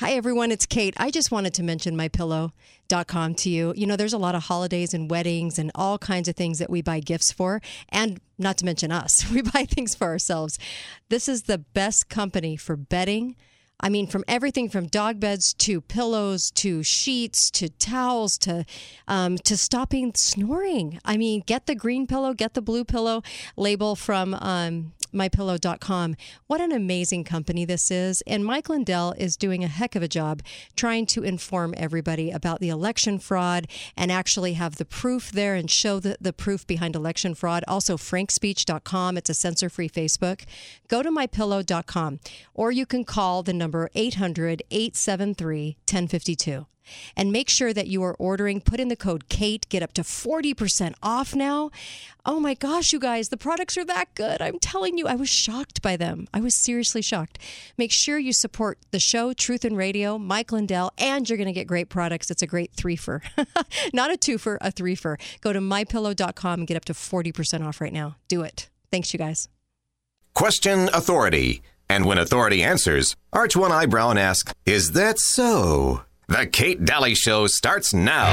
Hi, everyone. It's Kate. I just wanted to mention mypillow.com to you. You know, there's a lot of holidays and weddings and all kinds of things that we buy gifts for, and not to mention us. We buy things for ourselves. This is the best company for bedding. I mean, from everything from dog beds to pillows to sheets to towels to um, to stopping snoring. I mean, get the green pillow, get the blue pillow label from um, mypillow.com. What an amazing company this is. And Mike Lindell is doing a heck of a job trying to inform everybody about the election fraud and actually have the proof there and show the, the proof behind election fraud. Also, frankspeech.com. It's a censor free Facebook. Go to mypillow.com or you can call the number 800 873 1052 and make sure that you are ordering. Put in the code KATE, get up to 40% off now. Oh my gosh, you guys, the products are that good. I'm telling you, I was shocked by them. I was seriously shocked. Make sure you support the show, Truth and Radio, Mike Lindell, and you're going to get great products. It's a great threefer, not a twofer, a threefer. Go to mypillow.com and get up to 40% off right now. Do it. Thanks, you guys. Question authority. And when authority answers, arch one eyebrow and ask, Is that so? The Kate Dalley Show starts now.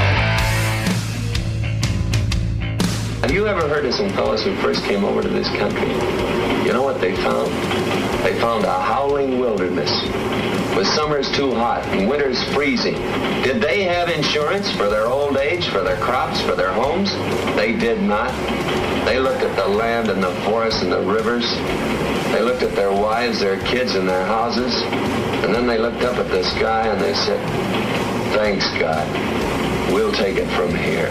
Have you ever heard of some fellows who first came over to this country? You know what they found? They found a howling wilderness with summers too hot and winters freezing. Did they have insurance for their old age, for their crops, for their homes? They did not. They looked at the land and the forests and the rivers. They looked at their wives, their kids, and their houses. And then they looked up at the sky and they said, thanks, God. We'll take it from here.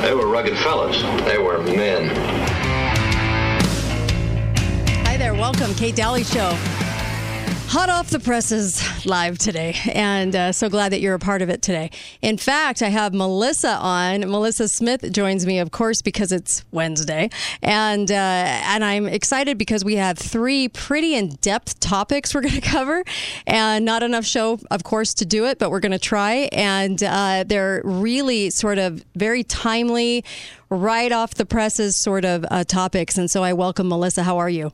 They were rugged fellows. They were men. Hi there. Welcome, Kate Dalley Show. Hot off the presses live today, and uh, so glad that you're a part of it today. In fact, I have Melissa on. Melissa Smith joins me, of course, because it's Wednesday, and uh, and I'm excited because we have three pretty in-depth topics we're going to cover, and not enough show, of course, to do it, but we're going to try, and uh, they're really sort of very timely, right off the presses sort of uh, topics. And so I welcome Melissa. How are you?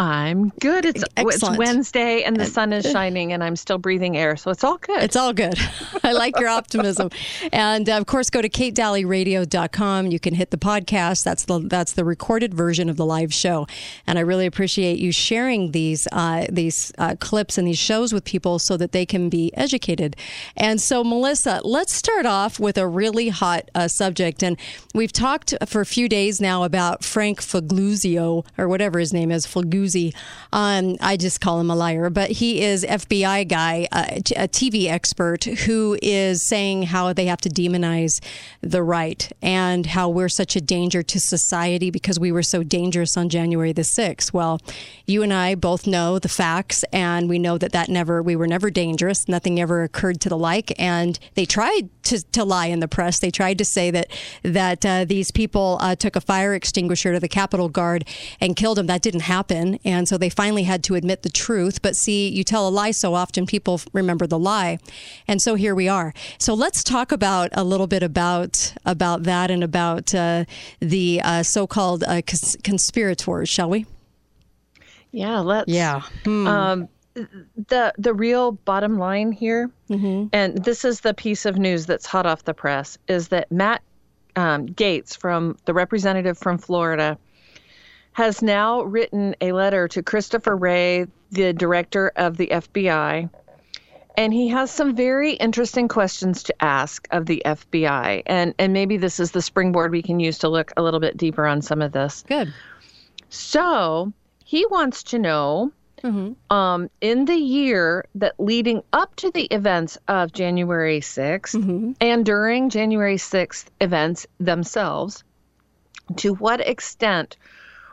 I'm good. It's, it's Wednesday and the sun is shining and I'm still breathing air, so it's all good. It's all good. I like your optimism. And uh, of course, go to katedalleyradio.com. You can hit the podcast. That's the that's the recorded version of the live show. And I really appreciate you sharing these uh, these uh, clips and these shows with people so that they can be educated. And so, Melissa, let's start off with a really hot uh, subject. And we've talked for a few days now about Frank Figliuzzi or whatever his name is, Um, I just call him a liar, but he is FBI guy, uh, a TV expert who is saying how they have to demonize the right and how we're such a danger to society because we were so dangerous on January the 6th. Well, you and I both know the facts and we know that that never, we were never dangerous. Nothing ever occurred to the like. And they tried to, to lie in the press. They tried to say that, that uh, these people uh, took a fire extinguisher to the Capitol Guard and killed him. That didn't happen. And so they finally had to admit the truth. But see, you tell a lie so often, people remember the lie. And so here we are. So let's talk about a little bit about about that and about uh, the uh, so-called uh, cons- conspirators, shall we? Yeah, let's. Yeah. Hmm. Um, the the real bottom line here, and this is the piece of news that's hot off the press, is that Matt um, Gaetz, from the representative from Florida, has now written a letter to Christopher Wray, the director of the FBI, and he has some very interesting questions to ask of the FBI, and and maybe this is the springboard we can use to look a little bit deeper on some of this. Good. So he wants to know um, in the year that leading up to the events of January 6th and during January 6th events themselves, to what extent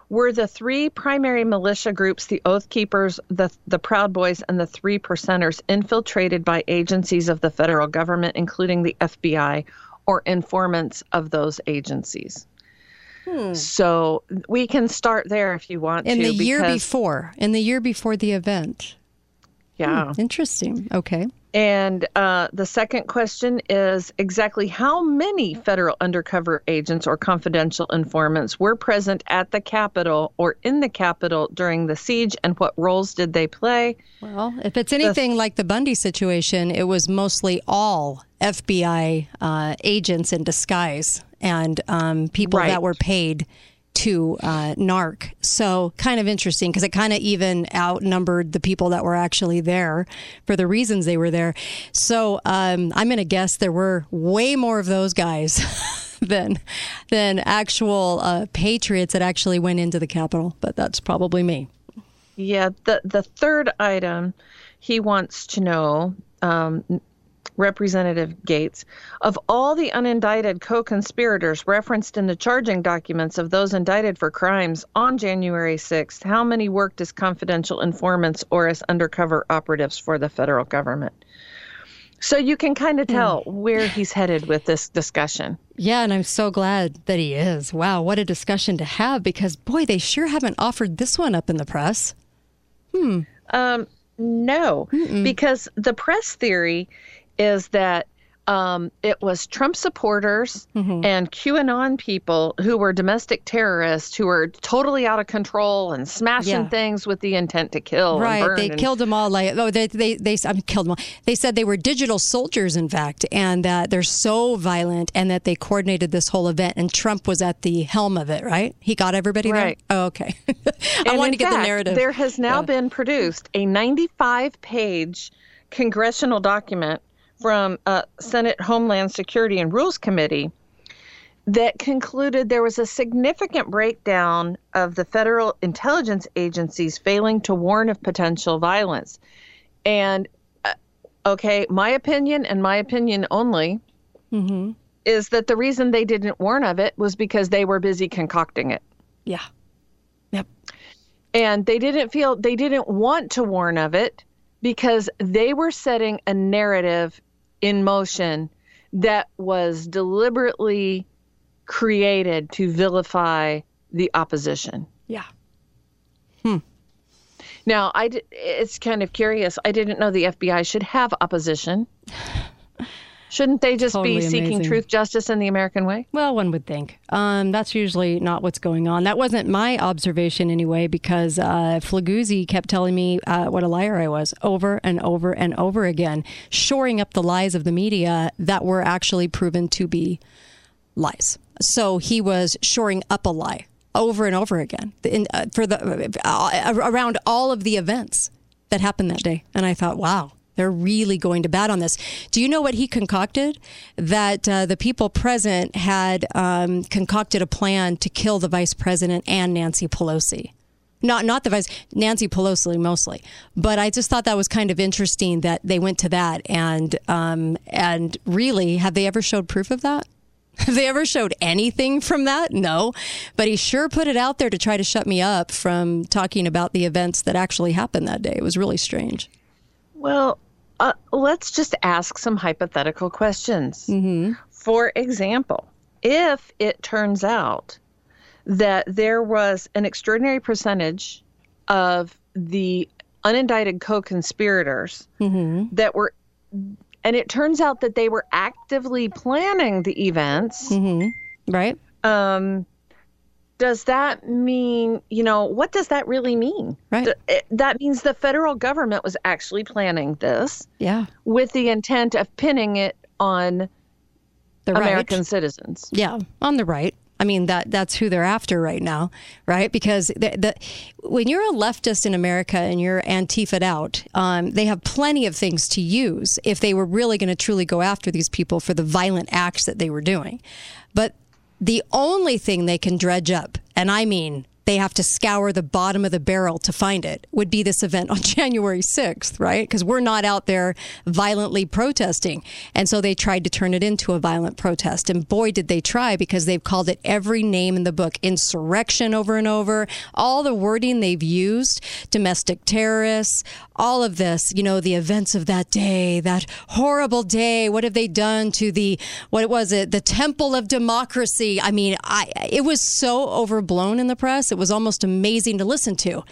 were the three primary militia groups, the Oath Keepers, the, the Proud Boys, and the Three Percenters, infiltrated by agencies of the federal government, including the FBI, or informants of those agencies? Hmm. So we can start there if you want In to. the year before, in the year before the event. Yeah. Hmm, interesting. Okay. And uh, the second question is exactly how many federal undercover agents or confidential informants were present at the Capitol or in the Capitol during the siege, and what roles did they play? Well, if it's anything the, like the Bundy situation, it was mostly all FBI uh, agents in disguise and um, people right. that were paid to uh, NARC. So kind of interesting because it kind of even outnumbered the people that were actually there for the reasons they were there. So um, I'm going to guess there were way more of those guys. than than actual uh, patriots that actually went into the Capitol, but that's probably me. Yeah, the the third item he wants to know um, Representative Gaetz, of all the unindicted co conspirators referenced in the charging documents of those indicted for crimes on January 6th, how many worked as confidential informants or as undercover operatives for the federal government? So you can kind of tell mm. where he's headed with this discussion. Yeah, and I'm so glad that he is. Wow, what a discussion to have because, boy, they sure haven't offered this one up in the press. Hmm. Um, no, Mm-mm. because the press theory is that um, it was Trump supporters mm-hmm. and QAnon people who were domestic terrorists who were totally out of control and smashing yeah. things with the intent to kill. Right, they and... killed them all. Like oh, they they they I mean, killed them all. They said they were digital soldiers, in fact, and that they're so violent, and that they coordinated this whole event. And Trump was at the helm of it. Right, he got everybody right. there. Oh, okay. I wanted to get fact, the narrative. There has now yeah. been produced a 95 page congressional document from uh, Senate Homeland Security and Rules Committee that concluded there was a significant breakdown of the federal intelligence agencies failing to warn of potential violence. And uh, okay, my opinion and my opinion only mm-hmm. is that the reason they didn't warn of it was because they were busy concocting it. Yeah. Yep. And they didn't feel they didn't want to warn of it because they were setting a narrative in motion that was deliberately created to vilify the opposition. Yeah. Hmm. Now, I it's kind of curious. I didn't know the FBI should have opposition. Shouldn't they just totally be seeking amazing. truth, justice, and the American way? Well, one would think. Um, that's usually not what's going on. That wasn't my observation anyway, because uh, Flaguzzi kept telling me uh, what a liar I was over and over and over again, shoring up the lies of the media that were actually proven to be lies. So he was shoring up a lie over and over again in, uh, for the uh, around all of the events that happened that day. And I thought, wow, they're really going to bat on this. Do you know what he concocted? That uh, the people present had um, concocted a plan to kill the vice president and Nancy Pelosi. Not not the vice Nancy Pelosi mostly, but I just thought that was kind of interesting that they went to that and um, and really have they ever showed proof of that? Have they ever showed anything from that? No. But he sure put it out there to try to shut me up from talking about the events that actually happened that day. It was really strange. Well, uh, let's just ask some hypothetical questions. Mm-hmm. For example, if it turns out that there was an extraordinary percentage of the unindicted co conspirators mm-hmm. that were, and it turns out that they were actively planning the events. Mm-hmm. Right. Um, does that mean, you know, what does that really mean? Right. That means the federal government was actually planning this. Yeah. With the intent of pinning it on the American right. citizens. Yeah, on the right. I mean that that's who they're after right now, right? Because the, the when you're a leftist in America and you're Antifa'd out, um, they have plenty of things to use if they were really going to truly go after these people for the violent acts that they were doing. But the only thing they can dredge up, and I mean they have to scour the bottom of the barrel to find it would be this event on January 6th, right? Because we're not out there violently protesting. And so they tried to turn it into a violent protest. And boy, did they try because they've called it every name in the book insurrection over and over, all the wording they've used, domestic terrorists, all of this, you know, the events of that day, that horrible day. What have they done to the, what was it, the temple of democracy? I mean, I, it was so overblown in the press. It was almost amazing to listen to.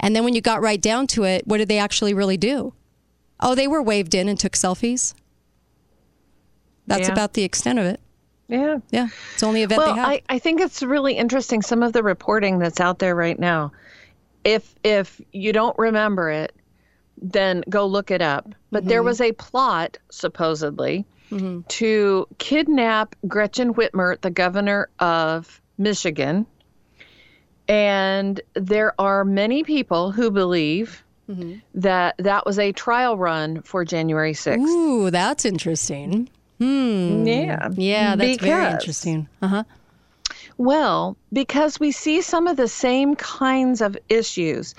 And then when you got right down to it, what did they actually really do? Oh, they were waved in and took selfies. That's Yeah. about the extent of it. Yeah. Yeah, it's the only event Well, they have. I, I think it's really interesting some of the reporting that's out there right now. If if you don't remember it, then go look it up. But there mm-hmm. was a plot supposedly mm-hmm. to kidnap Gretchen Whitmer, the governor of Michigan. And there are many people who believe that that was a trial run for January 6th. Ooh, that's interesting. Hmm. Yeah. Yeah, that's very interesting. Uh huh. Well, because we see some of the same kinds of issues.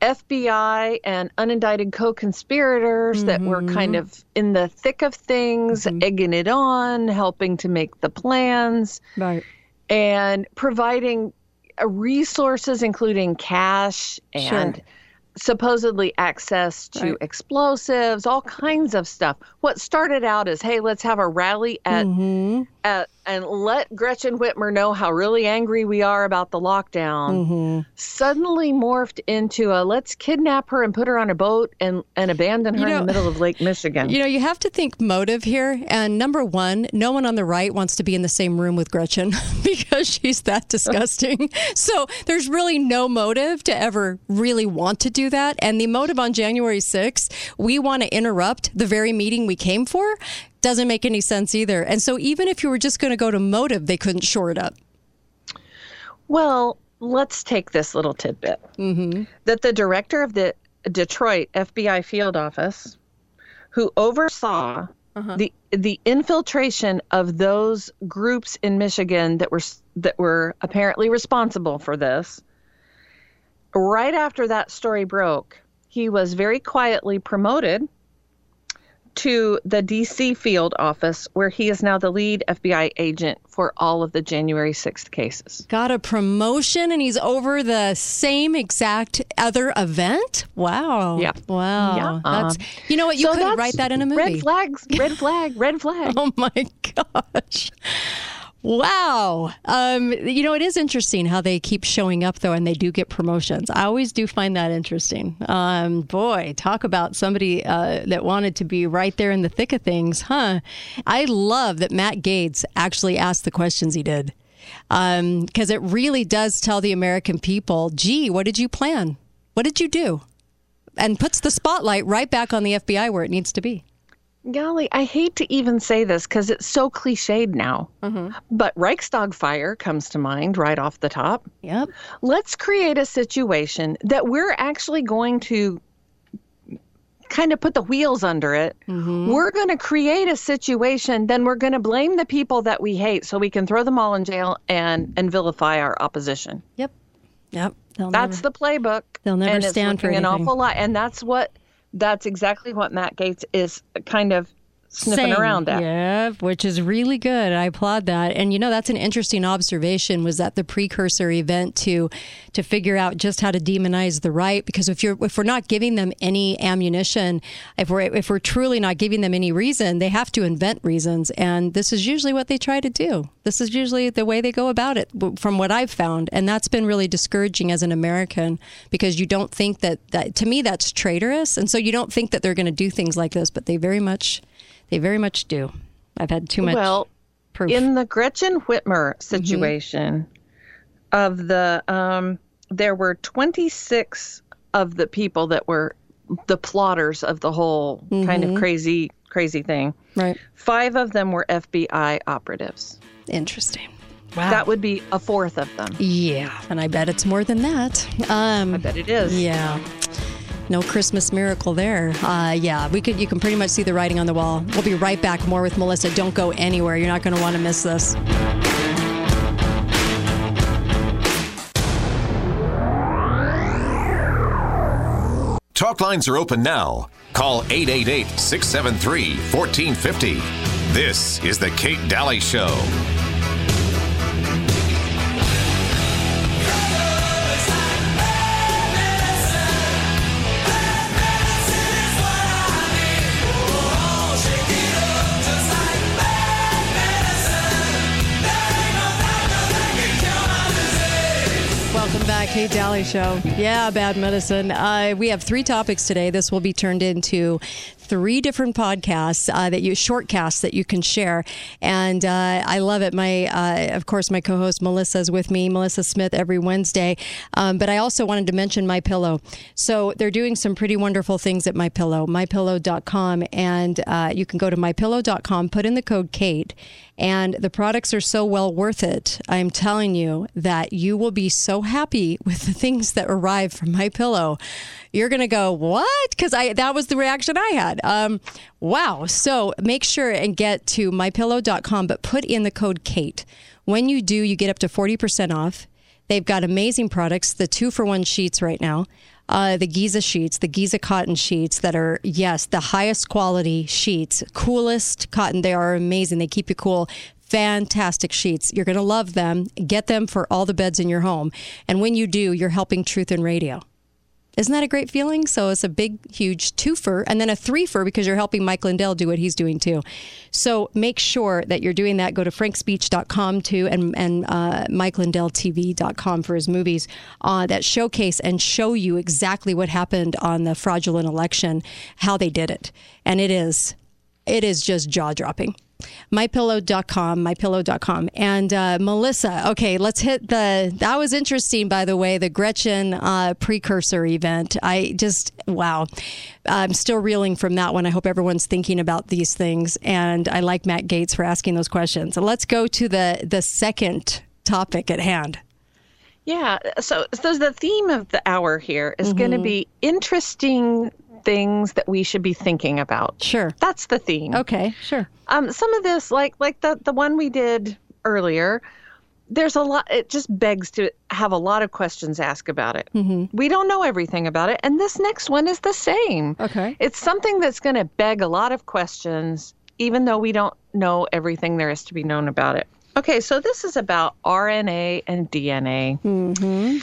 FBI and unindicted co conspirators that were kind of in the thick of things, egging it on, helping to make the plans, Right. and providing resources, including cash and Sure. supposedly access to Right. explosives, all kinds of stuff. What started out as, hey, let's have a rally at Mm-hmm. at, and let Gretchen Whitmer know how really angry we are about the lockdown, Mm-hmm. suddenly morphed into a let's kidnap her and put her on a boat and, and abandon her You in the middle of Lake Michigan. You know, you have to think motive here. And number one, no one on the right wants to be in the same room with Gretchen because she's that disgusting. so there's really no motive to ever really want to do that. And the motive on January 6th, we want to interrupt the very meeting we came for, doesn't make any sense either. And so even if you were just going to go to motive, they couldn't shore it up. Well, let's take this little tidbit mm-hmm. that the director of the Detroit FBI field office, who oversaw uh-huh. the the infiltration of those groups in Michigan that were that were apparently responsible for this, right after that story broke, he was very quietly promoted to the DC field office, where he is now the lead FBI agent for all of the January 6th cases. Got a promotion and he's over the same exact other event? Wow. Yeah. Wow. Yeah. That's you know what, you So could write that in a movie. Red flags, red flag, red flag. Oh my gosh. Wow. Um, you know, it is interesting how they keep showing up, though, and they do get promotions. I always do find that interesting. Um, boy, talk about somebody uh, that wanted to be right there in the thick of things, huh? I love that Matt Gaetz actually asked the questions he did because it really does tell the American people, gee, what did you plan? What did you do? And puts the spotlight right back on the FBI where it needs to be. Golly, I hate to even say this because it's so cliched now. Mm-hmm. But Reichstag fire comes to mind right off the top. Yep. Let's create a situation that we're actually going to kind of put the wheels under it. Mm-hmm. We're going to create a situation, then we're going to blame the people that we hate so we can throw them all in jail and, and vilify our opposition. Yep. Yep. They'll That's never- the playbook. They'll never stand for looking an awful lot, and that's what that's exactly what Matt Gaetz is kind of sniffing saying. around at. Yeah, which is really good. I applaud that. And you know, that's an interesting observation. Was that the precursor event to to figure out just how to demonize the right? Because if you're if we're not giving them any ammunition, if we're if we're truly not giving them any reason, they have to invent reasons. And this is usually what they try to do. This is usually the way they go about it, from what I've found. And that's been really discouraging as an American because you don't think that, that to me that's traitorous, and so you don't think that they're going to do things like this, but they very much they very much do. I've had too much Well, proof. in the Gretchen Whitmer situation, of the um, there were 26 of the people that were the plotters of the whole kind of crazy crazy thing. right. Five of them were FBI operatives. Interesting. Wow. That would be a fourth of them. yeah, and I bet it's more than that. Um, I bet it is. Yeah. No Christmas miracle there. Uh, yeah, we could. You can pretty much see the writing on the wall. We'll be right back. More with Melissa. Don't go anywhere. You're not going to want to miss this. Talk lines are open now. Call 888 673 1450. This is The Kate Dalley Show. Kate Dalley Show. Yeah, bad medicine. Uh, we have three topics today. This will be turned into three different podcasts uh, that you shortcasts that you can share, and uh, I love it. My, uh, of course, my co-host Melissa is with me, Melissa Smith, every Wednesday. Um, but I also wanted to mention My Pillow. So they're doing some pretty wonderful things at My Pillow, MyPillow.com, and uh, you can go to MyPillow.com, put in the code Kate, and the products are so well worth it. I'm telling you that you will be so happy with the things that arrive from My Pillow. You're gonna go what? Because I that was the reaction I had. Um, wow. So make sure and get to mypillow.com, but put in the code Kate. When you do, you get up to 40% off. They've got amazing products, the two for one sheets right now. Uh, the Giza sheets, the Giza cotton sheets that are, yes, the highest quality sheets, coolest cotton. They are amazing. They keep you cool. Fantastic sheets. You're going to love them. Get them for all the beds in your home. And when you do, you're helping Truth in Radio. Isn't that a great feeling? So it's a big, huge twofer and then a threefer because you're helping Mike Lindell do what he's doing too. So make sure that you're doing that. Go to frankspeech.com too and, and uh, MikeLindellTV.com for his movies uh, that showcase and show you exactly what happened on the fraudulent election, how they did it. And it is, it is just jaw dropping mypillow.com mypillow.com and uh, melissa okay let's hit the that was interesting by the way the gretchen uh, precursor event. I just wow. I'm still reeling from that one. I hope everyone's thinking about these things. And i like matt Gaetz for asking those questions. So let's go to the the second topic at hand. Yeah so so the theme of the hour here is mm-hmm. going to be interesting things that we should be thinking about. Sure. That's the theme. Okay, sure. Um, some of this, like like the the one we did earlier, there's a lot. It just begs to have a lot of questions asked about it. Mm-hmm. We don't know everything about it, and this next one is the same. Okay. It's something that's going to beg a lot of questions, even though we don't know everything there is to be known about it. Okay, so this is about RNA and DNA. Mm-hmm.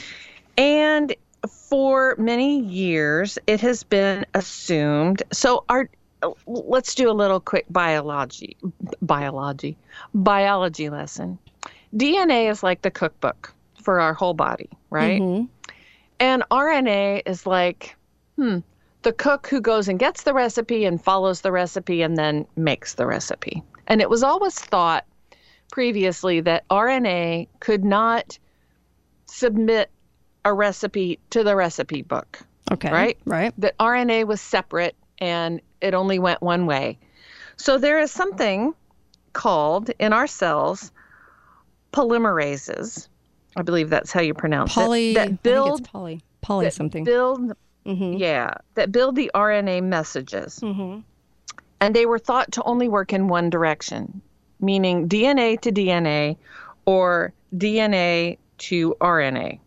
And for many years, it has been assumed. So, our let's do a little quick biology, biology, biology lesson. DNA is like the cookbook for our whole body, right? Mm-hmm. And RNA is like, hmm, the cook who goes and gets the recipe and follows the recipe and then makes the recipe. And it was always thought previously that RNA could not submit a recipe to the recipe book. Okay. Right? Right. That RNA was separate and it only went one way. So there is something called in our cells polymerases. I believe that's how you pronounce poly, it. That build poly poly something. Build mm-hmm. yeah, that build the RNA messages. Mm-hmm. And they were thought to only work in one direction, meaning DNA to DNA or DNA to RNA.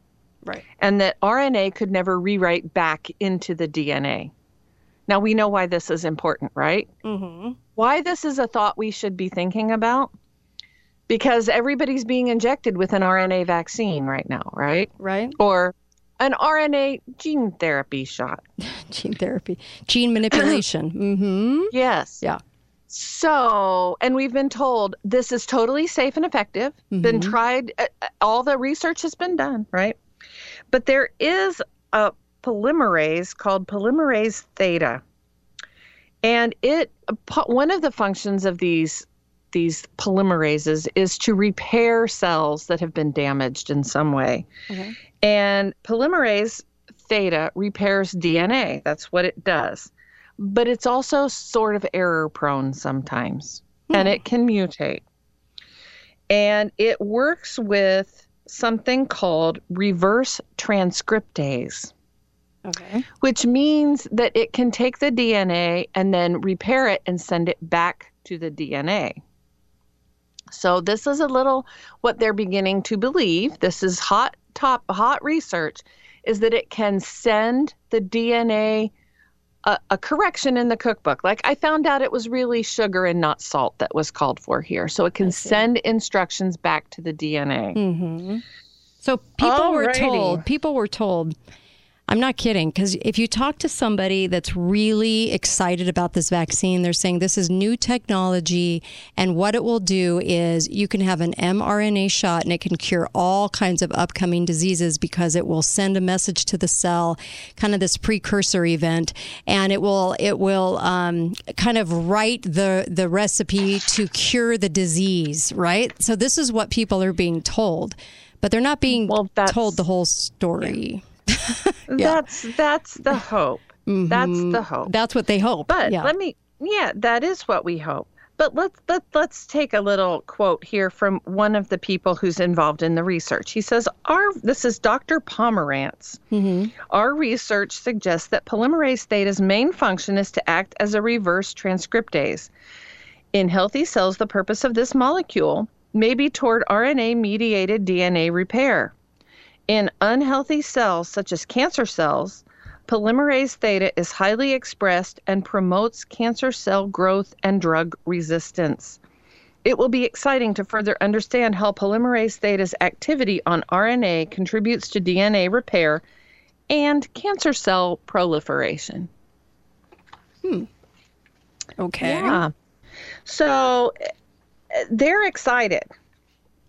Right. And that RNA could never rewrite back into the DNA. Now we know why this is important, right? Mm-hmm. Why this is a thought we should be thinking about? Because everybody's being injected with an RNA vaccine right now, right? Right. Or an RNA gene therapy shot. gene therapy, gene manipulation. mm-hmm. Yes. Yeah. So, and we've been told this is totally safe and effective. Mm-hmm. Been tried. Uh, uh, all the research has been done, right? But there is a polymerase called polymerase theta. And it one of the functions of these these polymerases is to repair cells that have been damaged in some way. Okay. And polymerase theta repairs DNA. That's what it does. But it's also sort of error prone sometimes. Hmm. And it can mutate. And it works with something called reverse transcriptase. Okay. Which means that it can take the DNA and then repair it and send it back to the DNA. So this is a little what they're beginning to believe. This is hot top hot research is that it can send the DNA a, a, correction in the cookbook. Like I found out it was really sugar and not salt that was called for here. So it can send instructions back to the DNA. Mm-hmm. So people Alrighty. were told, people were told I'm not kidding. Because if you talk to somebody that's really excited about this vaccine, they're saying this is new technology. And what it will do is you can have an mRNA shot and it can cure all kinds of upcoming diseases because it will send a message to the cell, kind of this precursor event. And it will, it will um, kind of write the, the recipe to cure the disease, right? So this is what people are being told. But they're not being Well, told the whole story. That's that's the hope. That's mm-hmm. the hope. That's what they hope. But yeah. let me yeah, that is what we hope. But let's let, let's take a little quote here from one of the people who's involved in the research. He says, "Our this is Dr. Pomerantz. Mm-hmm. Our research suggests that polymerase theta's main function is to act as a reverse transcriptase. In healthy cells, the purpose of this molecule may be toward RNA-mediated DNA repair. In unhealthy cells, such as cancer cells, polymerase theta is highly expressed and promotes cancer cell growth and drug resistance. It will be exciting to further understand how polymerase theta's activity on RNA contributes to DNA repair and cancer cell proliferation. Hmm. Okay. Yeah. So they're excited.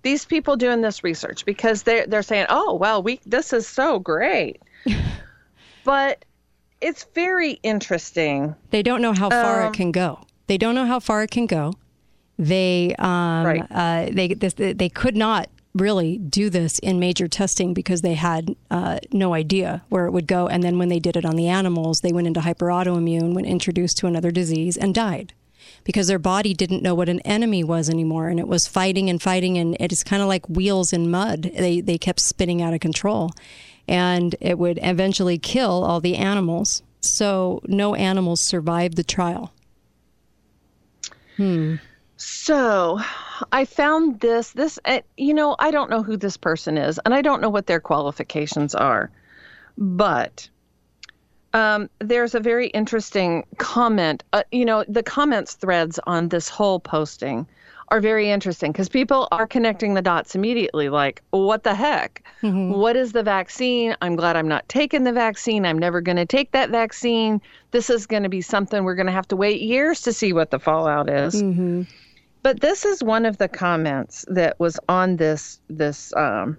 These people doing this research because they're they're saying, "Oh, well, we this is so great," but it's very interesting. They don't know how far Um, it can go. They don't know how far it can go. They um, Right. uh, they this, they could not really do this in major testing because they had uh, no idea where it would go. And then when they did it on the animals, they went into hyperautoimmune, when introduced to another disease, and died because their body didn't know what an enemy was anymore, and it was fighting and fighting, and it is kind of like wheels in mud. They they kept spinning out of control, and it would eventually kill all the animals. So no animals survived the trial. Hmm. So, I found this this uh, you know, I don't know who this person is and I don't know what their qualifications are. But um, there's a very interesting comment. Uh, you know, the comments threads on this whole posting are very interesting because people are connecting the dots immediately like, what the heck? What is the vaccine? I'm glad I'm not taking the vaccine. I'm never going to take that vaccine. This is going to be something we're going to have to wait years to see what the fallout is. But this is one of the comments that was on this this um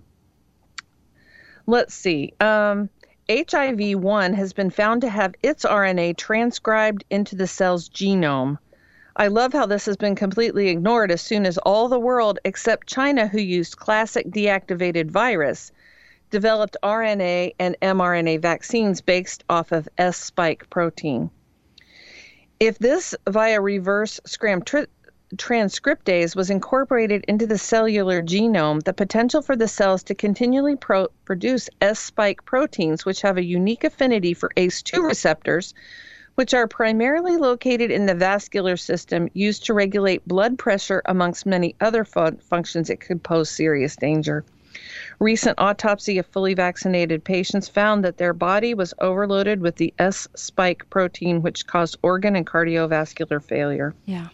let's see. Um HIV 1 has been found to have its RNA transcribed into the cell's genome. I love how this has been completely ignored as soon as all the world except China, who used classic deactivated virus, developed RNA and mRNA vaccines based off of S spike protein. If this via reverse scram tri- transcriptase was incorporated into the cellular genome, the potential for the cells to continually pro- produce S spike proteins, which have a unique affinity for ACE2 receptors, which are primarily located in the vascular system, used to regulate blood pressure, amongst many other fun- functions, it could pose serious danger. Recent autopsy of fully vaccinated patients found that their body was overloaded with the S spike protein, which caused organ and cardiovascular failure. Yeah.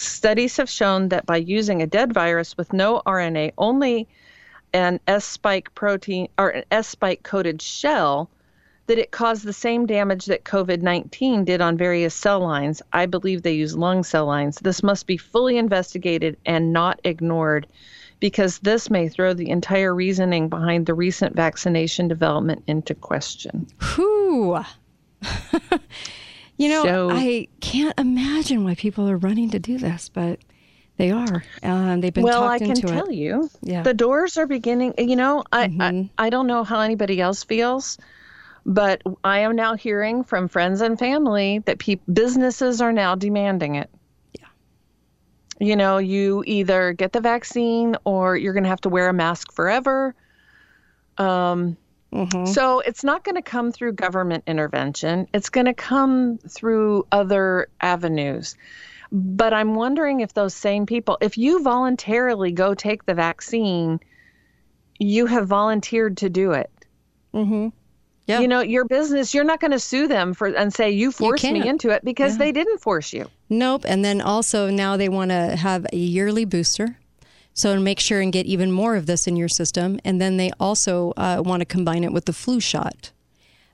Studies have shown that by using a dead virus with no RNA, only an S spike protein or an S spike coated shell, that it caused the same damage that COVID 19 did on various cell lines. I believe they use lung cell lines. This must be fully investigated and not ignored because this may throw the entire reasoning behind the recent vaccination development into question. Whew. you know, So- I can't imagine why people are running to do this, but they are. Um, they've been well, I can tell it. you, Yeah. Mm-hmm. the doors are beginning. You know, I, I I don't know how anybody else feels, but I am now hearing from friends and family that pe- businesses are now demanding it. Yeah. You know, you either get the vaccine or you're going to have to wear a mask forever. Um, Mhm. so it's not going to come through government intervention. It's going to come through other avenues. But I'm wondering if those same people, if you voluntarily go take the vaccine, you have volunteered to do it. Mm-hmm. Yeah. You know, your business, you're not going to sue them for and say you forced me into it because Yeah. they didn't force you. Nope. And then also now they want to have a yearly booster. So make sure and get even more of this in your system. And then they also uh, want to combine it with the flu shot.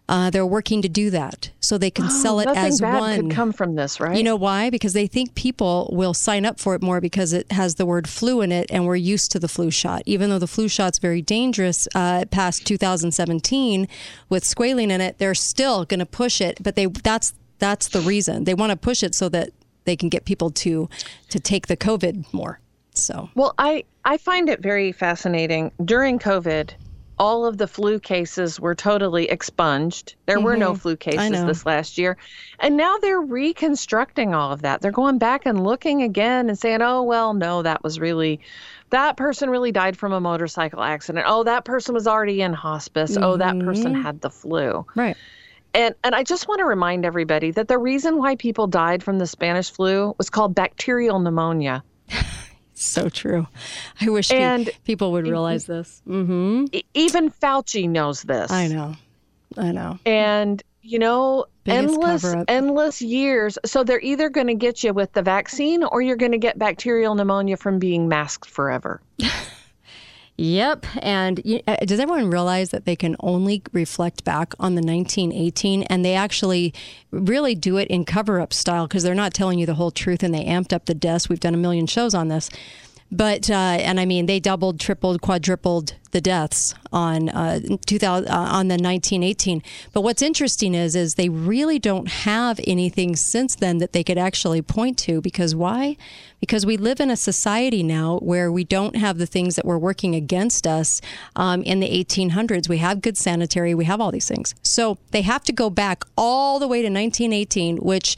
Uh, they're working to do that so they can sell it as bad one. could come from this, right? You know why? Because they think people will sign up for it more because it has the word flu in it and we're used to the flu shot. Even though the flu shot's very dangerous uh, past 2017 with squalene in it, they're still going to push it. But they that's that's the reason. They want to push it so that they can get people to to take the COVID more. So Well, I I find it very fascinating. During COVID, all of the flu cases were totally expunged. There were no mm-hmm. flu cases this last year. And now they're reconstructing all of that. They're going back and looking again and saying, "Oh, well, no, that was really that person really died from a motorcycle accident. Oh, that person was already in hospice. Oh, that person mm-hmm. had the flu." right. And and I just want to remind everybody that the reason why people died from the Spanish flu was called bacterial pneumonia. So true. I wish And- people would realize this. hmm E- even Fauci knows this. I know. I know. And you know, Biggest endless endless years. So they're either going to get you with the vaccine or you're going to get bacterial pneumonia from being masked forever. Yep. And y- uh, does everyone realize that they can only reflect back on the 1918 and they actually really do it in cover up style because they're not telling you the whole truth and they amped up the deaths. We've done a million shows on this. But, uh, and I mean, they doubled, tripled, quadrupled the deaths on uh, 2000, uh, on the 1918. But what's interesting is, is they really don't have anything since then that they could actually point to. Because why? Because we live in a society now where we don't have the things that were working against us um, in the 1800s. We have good sanitary, we have all these things. So they have to go back all the way to 1918, which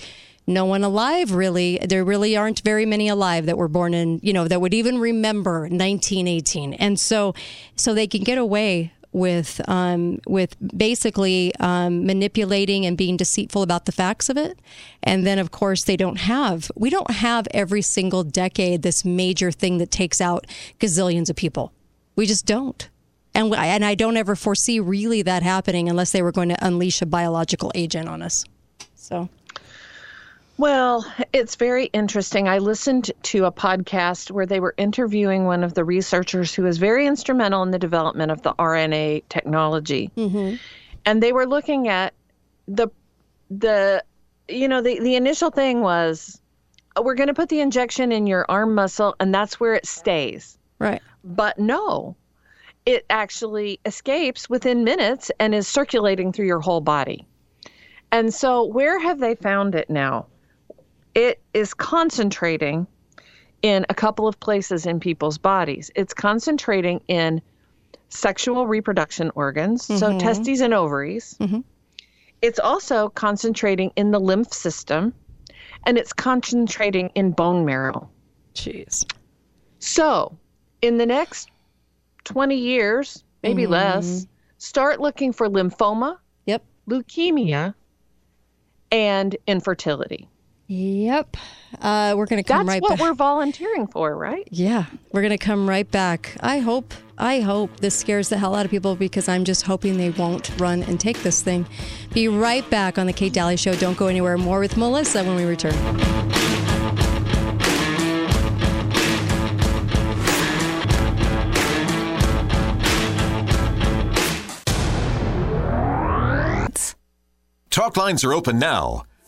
no one alive really. There really aren't very many alive that were born in you know that would even remember 1918 and so so they can get away with um, with basically um, manipulating and being deceitful about the facts of it. And then of course they don't have we don't have every single decade this major thing that takes out gazillions of people. We just don't. And and I don't ever foresee really that happening unless they were going to unleash a biological agent on us. So Well, it's very interesting. I listened to a podcast where they were interviewing one of the researchers who was very instrumental in the development of the RNA technology. Mm-hmm. And they were looking at the the you know, the the initial thing was "Oh, we're going to put the injection in your arm muscle and that's where it stays. right But no, it actually escapes within minutes and is circulating through your whole body. And so, where have they found it now? It is concentrating in a couple of places in people's bodies. It's concentrating in sexual reproduction organs, so mm-hmm. testes and ovaries. Mm-hmm. It's also concentrating in the lymph system, and it's concentrating in bone marrow. jeez So, in the next 20 years, maybe mm-hmm. less, start looking for lymphoma, yep leukemia, and infertility. Yep. Uh, we're going to come That's right back. That's what we're volunteering for, right? Yeah, we're going to come right back. I hope, I hope this scares the hell out of people because I'm just hoping they won't run and take this thing. Be right back on the Kate Dalley Show. Don't go anywhere. More with Melissa when we return. Talk lines are open now.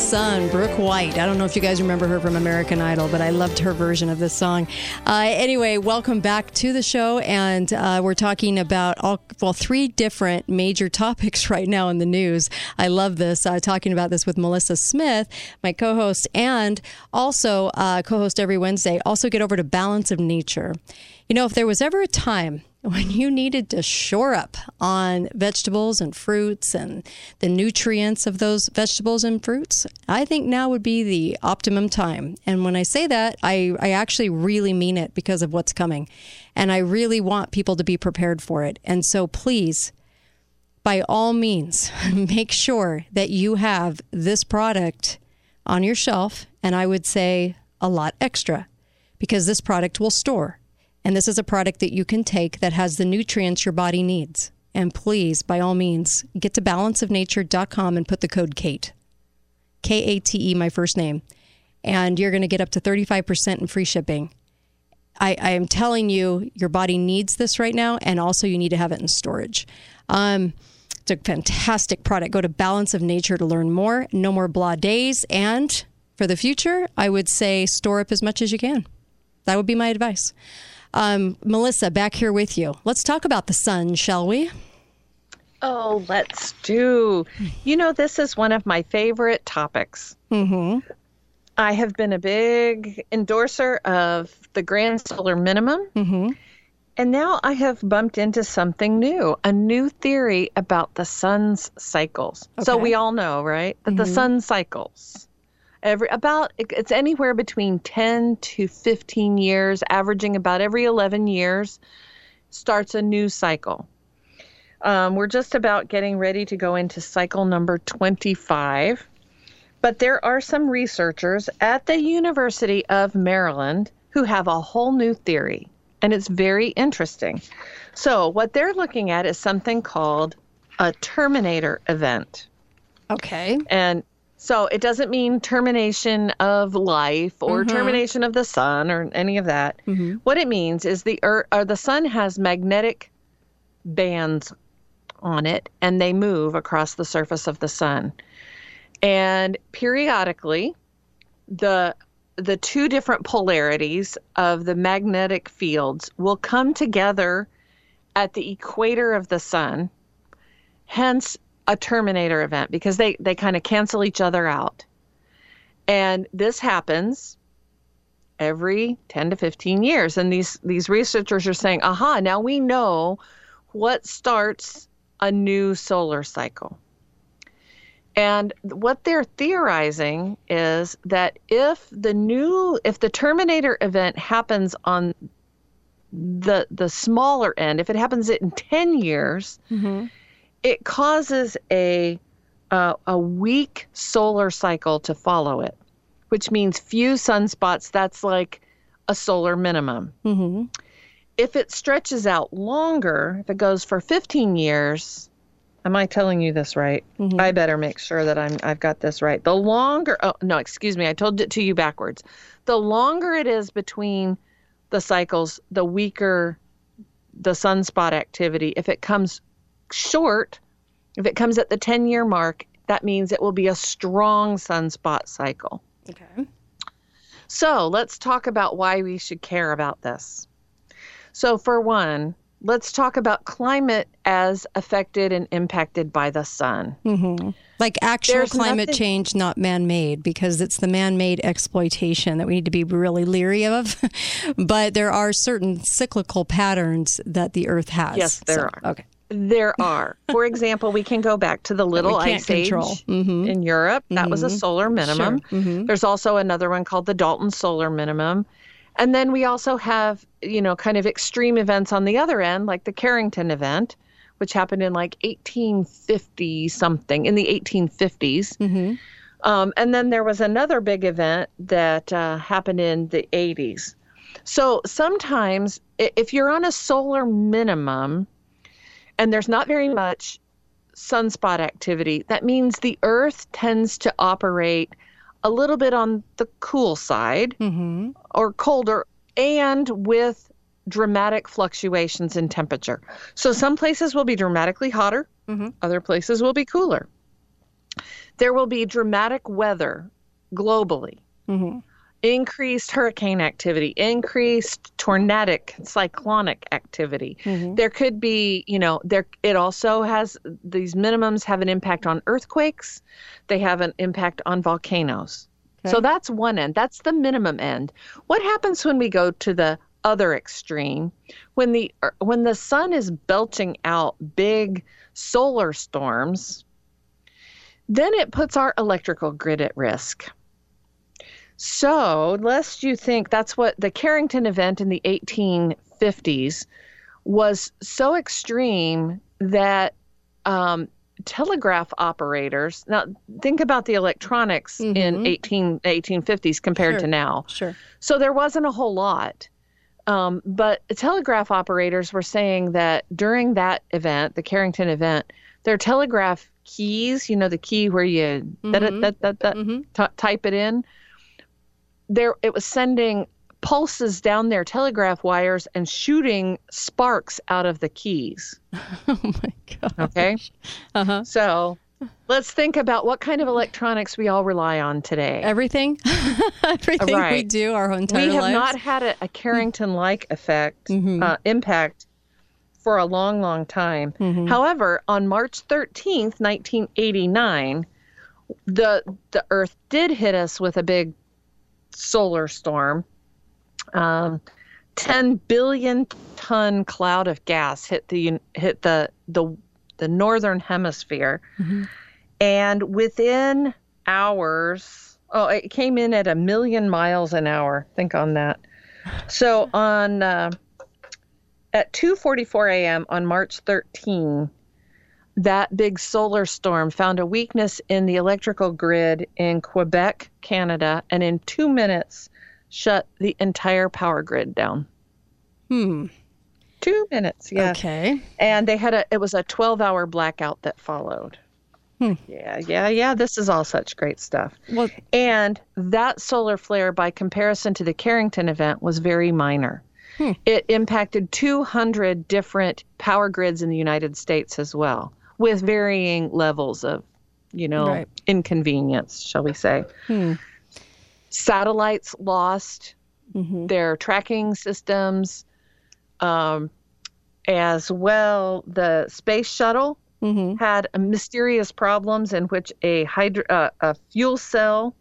Sun, Brooke White. I don't know if you guys remember her from American Idol, but I loved her version of this song. Uh, anyway, welcome back to the show, and uh, we're talking about all well three different major topics right now in the news. I love this. Uh, talking about this with Melissa Smith, my co-host, and also uh, co-host every Wednesday. Also, get over to Balance of Nature. You know, if there was ever a time when you needed to shore up on vegetables and fruits and the nutrients of those vegetables and fruits, I think now would be the optimum time. And when I say that, I, I actually really mean it because of what's coming. And I really want people to be prepared for it. And so please, by all means, make sure that you have this product on your shelf, and I would say a lot extra, because this product will store. And this is a product that you can take that has the nutrients your body needs. And please, by all means, get to balanceofnature.com and put the code KATE. K A T E, my first name. And you're going to get up to 35% in free shipping. I, I, am telling you, your body needs this right now, and also you need to have it in storage. Um, it's a fantastic product. Go to Balance of Nature to learn more. No more blah days. And for the future, I would say store up as much as you can. That would be my advice. Um, Melissa, back here with you. Let's talk about the sun, shall we? Oh, let's do. You know, this is one of my favorite topics. Mm-hmm. I have been a big endorser of the grand solar minimum. Mm-hmm. And now I have bumped into something new, a new theory about the sun's cycles. Okay. So we all know, right, that mm-hmm. the sun cycles every about it's anywhere between 10 to 15 years, averaging about every 11 years, starts a new cycle. Um, we're just about getting ready to go into cycle number 25. But there are some researchers at the University of Maryland who have a whole new theory, and it's very interesting. So, what they're looking at is something called a terminator event. Okay. And so it doesn't mean termination of life or mm-hmm. termination of the sun or any of that. Mm-hmm. What it means is the earth or the sun has magnetic bands on it and they move across the surface of the sun. And periodically the the two different polarities of the magnetic fields will come together at the equator of the sun. Hence a terminator event because they they kind of cancel each other out. And this happens every 10 to 15 years and these these researchers are saying, "Aha, now we know what starts a new solar cycle." And what they're theorizing is that if the new if the terminator event happens on the the smaller end, if it happens in 10 years, mm-hmm. It causes a uh, a weak solar cycle to follow it, which means few sunspots. That's like a solar minimum. Mm-hmm. If it stretches out longer, if it goes for 15 years, Am I telling you this right? Mm-hmm. I better make sure that I'm I've got this right. The longer oh no, excuse me, I told it to you backwards. The longer it is between the cycles, the weaker the sunspot activity. If it comes short, if it comes at the 10 year mark, that means it will be a strong sunspot cycle. Okay. So let's talk about why we should care about this. So, for one, let's talk about climate as affected and impacted by the sun. Mm-hmm. Like actual There's climate nothing... change, not man made, because it's the man made exploitation that we need to be really leery of. but there are certain cyclical patterns that the earth has. Yes, there so, are. Okay. There are. For example, we can go back to the Little Ice control. Age mm-hmm. in Europe. That mm-hmm. was a mm-hmm. solar minimum. Sure. Mm-hmm. There's also another one called the Dalton Solar Minimum. And then we also have, you know, kind of extreme events on the other end, like the Carrington event, which happened in like 1850 something, in the 1850s. Mm-hmm. Um, and then there was another big event that uh, happened in the 80s. So sometimes, if you're on a solar minimum and there's not very much sunspot activity, that means the Earth tends to operate a little bit on the cool side mm-hmm. or colder and with dramatic fluctuations in temperature. So some places will be dramatically hotter, mm-hmm. other places will be cooler. There will be dramatic weather globally. Mm-hmm. Increased hurricane activity, increased tornadic, cyclonic activity. Mm-hmm. There could be, you know, there. It also has these minimums have an impact on earthquakes they have an impact on volcanoes. Okay. So that's one end. That's the minimum end. What happens when we go to the other extreme? When the er, when the sun is belching out big solar storms, then it puts our electrical grid at risk. So, lest you think that's what the Carrington event in the 1850s was so extreme that um, telegraph operators. Now, think about the electronics in 18, 1850s compared Sure. to now. Sure. So there wasn't a whole lot. Um, but telegraph operators were saying that during that event, the Carrington event, their telegraph keys, you know, the key where you da-da-da-da-da, t- type it in, there it was sending pulses down their telegraph wires and shooting sparks out of the keys. Oh my god. Okay. Uh-huh. So let's think about what kind of electronics we all rely on today. Everything, everything we do our entire we have lives. not had a, a Carrington-like effect Mm-hmm. uh, impact for a long, long time. Mm-hmm. However, on March 13th, 1989, the the Earth did hit us with a big solar storm. Um, 10 billion ton cloud of gas hit the hit the the the northern hemisphere, and within hours, oh, it came in at a million miles an hour. Think on that. So on uh, at 2:44 a.m. on March 13, that big solar storm found a weakness in the electrical grid in Quebec, Canada, and in 2 minutes shut the entire power grid down. Hmm. 2 minutes, yeah. Okay. And they had a it was a 12-hour blackout that followed. Hmm. Yeah, yeah, yeah, this is all such great stuff. Well, And that solar flare, by comparison to the Carrington event, was very minor. Hmm. It impacted 200 different power grids in the United States as well, with varying levels of, you know, Right. inconvenience, shall we say. Hmm. Satellites lost Mhm. their tracking systems, um, as well. The space shuttle Mhm. had a mysterious problems in which a hydro, uh, a fuel cell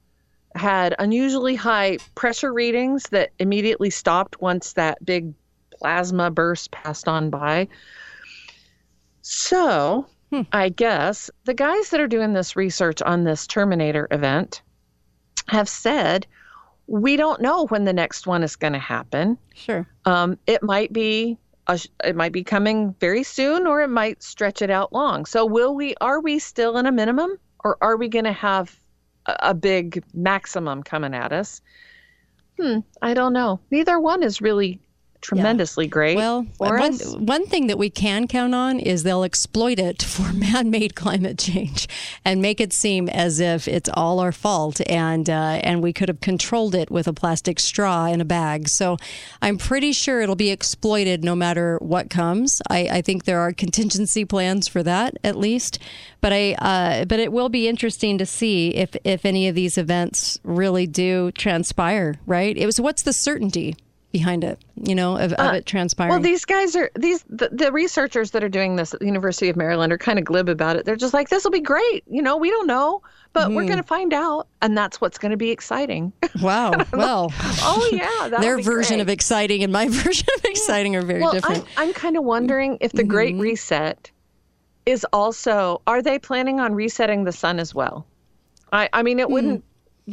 had unusually high pressure readings that immediately stopped once that big plasma burst passed on by. So, Hmm. I guess the guys that are doing this research on this Terminator event have said we don't know when the next one is going to happen. Sure. Um, it might be a, it might be coming very soon, or it might stretch it out long. So, will we? Are we still in a minimum, or are we going to have a, a big maximum coming at us? Hmm, I don't know. Neither one is really tremendously great. Well, one, one thing that we can count on is they'll exploit it for man made climate change and make it seem as if it's all our fault and, uh, and we could have controlled it with a plastic straw in a bag. So I'm pretty sure it'll be exploited no matter what comes. I, I think there are contingency plans for that at least. But I, uh, but it will be interesting to see if, if any of these events really do transpire, right? It was what's the certainty behind it, you know, of, of it transpiring. Well, these guys are these the, the researchers that are doing this at the University of Maryland are kind of glib about it. They're just like, "This will be great," you know. We don't know, but Mm-hmm. we're going to find out, and that's what's going to be exciting. Wow. Well, oh yeah, their version great. of exciting and my version of exciting are very well, different. Mm-hmm. I'm, I'm kind of wondering if the Great Reset is also are they planning on resetting the sun as well? I I mean, it wouldn't.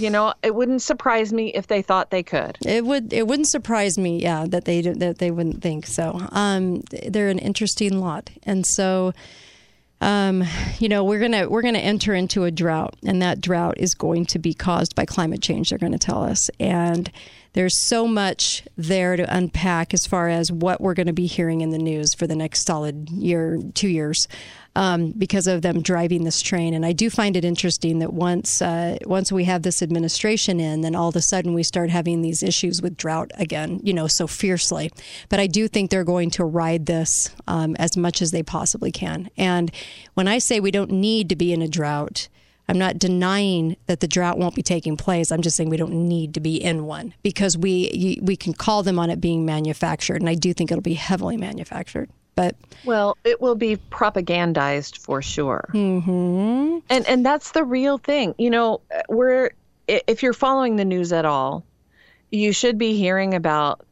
You know, it wouldn't surprise me if they thought they could. It would. It wouldn't surprise me. Yeah, that they that they wouldn't think so. Um, they're an interesting lot, and so, um, you know, we're gonna we're gonna enter into a drought, and that drought is going to be caused by climate change. They're going to tell us, and there's so much there to unpack as far as what we're going to be hearing in the news for the next solid year, two years. um, because of them driving this train. And I do find it interesting that once uh, once we have this administration in, then all of a sudden we start having these issues with drought again, you know, so fiercely. But I do think they're going to ride this um, as much as they possibly can. And when I say we don't need to be in a drought. I'm not denying that the drought won't be taking place. I'm just saying we don't need to be in one because we we can call them on it being manufactured, and I do think it'll be heavily manufactured. But Well, it will be propagandized for sure. Mm-hmm. And and that's the real thing. You know, we're if you're following the news at all, you should be hearing about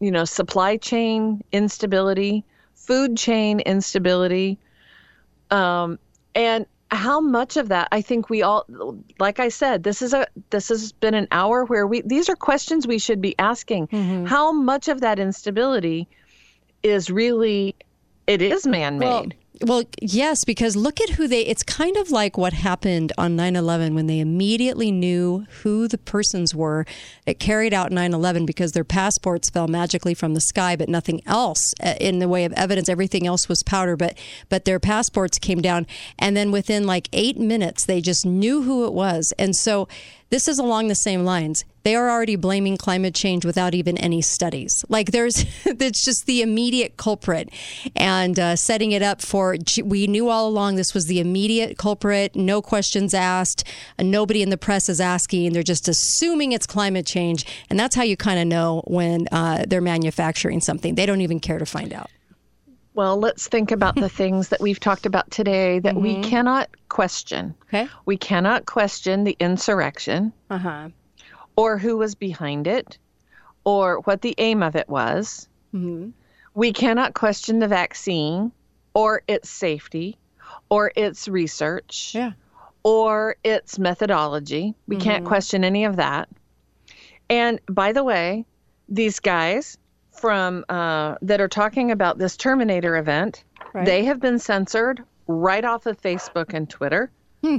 you know, supply chain instability, food chain instability. Um and how much of that I think we all like I said, this is a this has been an hour where we these are questions we should be asking. Mm-hmm. How much of that instability is really it is man-made. Well, Well, yes, because look at who they, it's kind of like what happened on 9 11 when they immediately knew who the persons were that carried out 9 11 because their passports fell magically from the sky, but nothing else uh, in the way of evidence. Everything else was powder, but, but their passports came down. And then within like eight minutes, they just knew who it was. And so this is along the same lines. They are already blaming climate change without even any studies. Like there's, it's just the immediate culprit, and uh, setting it up for. We knew all along this was the immediate culprit. No questions asked. Uh, nobody in the press is asking. They're just assuming it's climate change, and that's how you kind of know when uh, they're manufacturing something. They don't even care to find out. Well, let's think about the things that we've talked about today that mm-hmm. we cannot question. Okay. We cannot question the insurrection. Uh-huh. Or who was behind it, or what the aim of it was. Mm-hmm. We cannot question the vaccine, or its safety, or its research, yeah. or its methodology. We mm-hmm. can't question any of that. And by the way, these guys from uh, that are talking about this Terminator event, right. they have been censored right off of Facebook and Twitter. Hmm.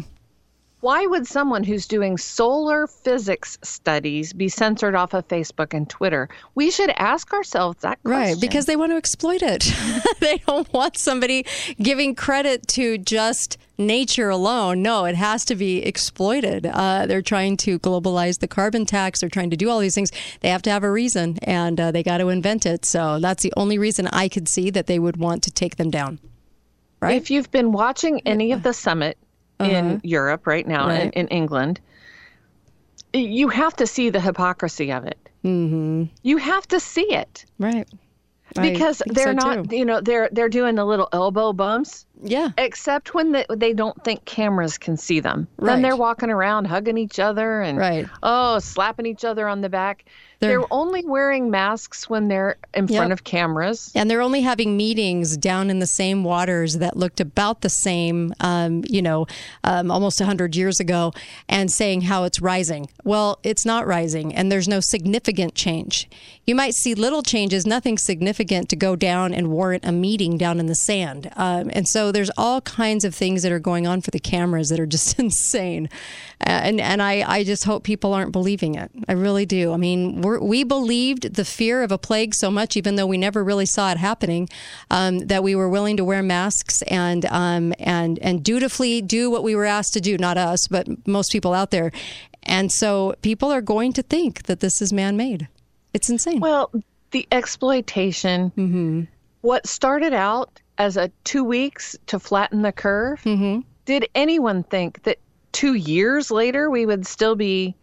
Why would someone who's doing solar physics studies be censored off of Facebook and Twitter? We should ask ourselves that question. Right, because they want to exploit it. they don't want somebody giving credit to just nature alone. No, it has to be exploited. Uh, they're trying to globalize the carbon tax. They're trying to do all these things. They have to have a reason, and uh, they got to invent it. So that's the only reason I could see that they would want to take them down. Right? If you've been watching any of the summit uh-huh. in Europe right now, right. In, in England, you have to see the hypocrisy of it. Mm-hmm. You have to see it. Right because they're so not too. you know they're they're doing the little elbow bumps yeah except when they, they don't think cameras can see them right. then they're walking around hugging each other and right. oh slapping each other on the back they're, they're only wearing masks when they're in yep. front of cameras. And they're only having meetings down in the same waters that looked about the same, um, you know, um, almost 100 years ago, and saying how it's rising. Well, it's not rising, and there's no significant change. You might see little changes, nothing significant to go down and warrant a meeting down in the sand. Um, and so there's all kinds of things that are going on for the cameras that are just insane. And, and I, I just hope people aren't believing it. I really do. I mean, we're we believed the fear of a plague so much, even though we never really saw it happening, um, that we were willing to wear masks and um, and and dutifully do what we were asked to do. Not us, but most people out there. And so people are going to think that this is man-made. It's insane. Well, the exploitation. Mm-hmm. What started out as a two weeks to flatten the curve. Mm-hmm. Did anyone think that two years later we would still be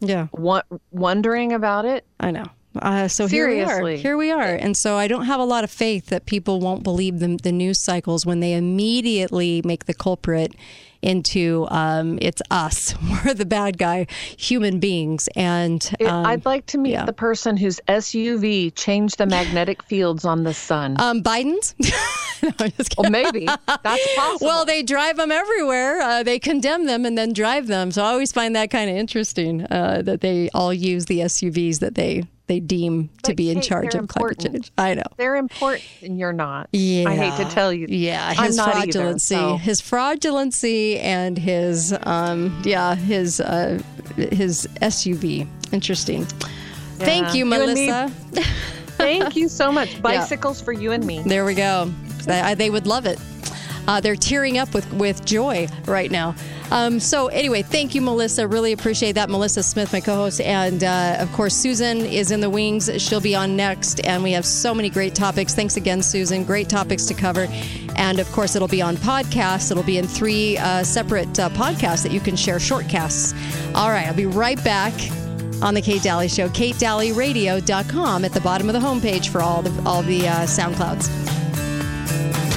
yeah wa- wondering about it i know uh, so Seriously. here we are. Here we are. And so I don't have a lot of faith that people won't believe the, the news cycles when they immediately make the culprit into um, it's us. We're the bad guy, human beings. And um, I'd like to meet yeah. the person whose SUV changed the magnetic fields on the sun. Um, Biden's? no, well, maybe that's possible. Well, they drive them everywhere. Uh, they condemn them and then drive them. So I always find that kind of interesting uh, that they all use the SUVs that they they deem but to be Kate, in charge of important. climate change. I know. They're important and you're not. Yeah. I hate to tell you. Yeah, I'm his not fraudulency, either, so. his fraudulency and his um yeah, his uh his SUV. Interesting. Thank you, You Melissa. Thank you so much. Bicycles for you and me. There we go. They, they would love it. Uh, they're tearing up with, with joy right now. Um, so, anyway, thank you, Melissa. Really appreciate that. Melissa Smith, my co host. And uh, of course, Susan is in the wings. She'll be on next. And we have so many great topics. Thanks again, Susan. Great topics to cover. And of course, it'll be on podcasts. It'll be in three uh, separate uh, podcasts that you can share, shortcasts. All right, I'll be right back on the Kate Dalley Show, katedalleyradio.com at the bottom of the homepage for all the all the uh, SoundClouds. Bye.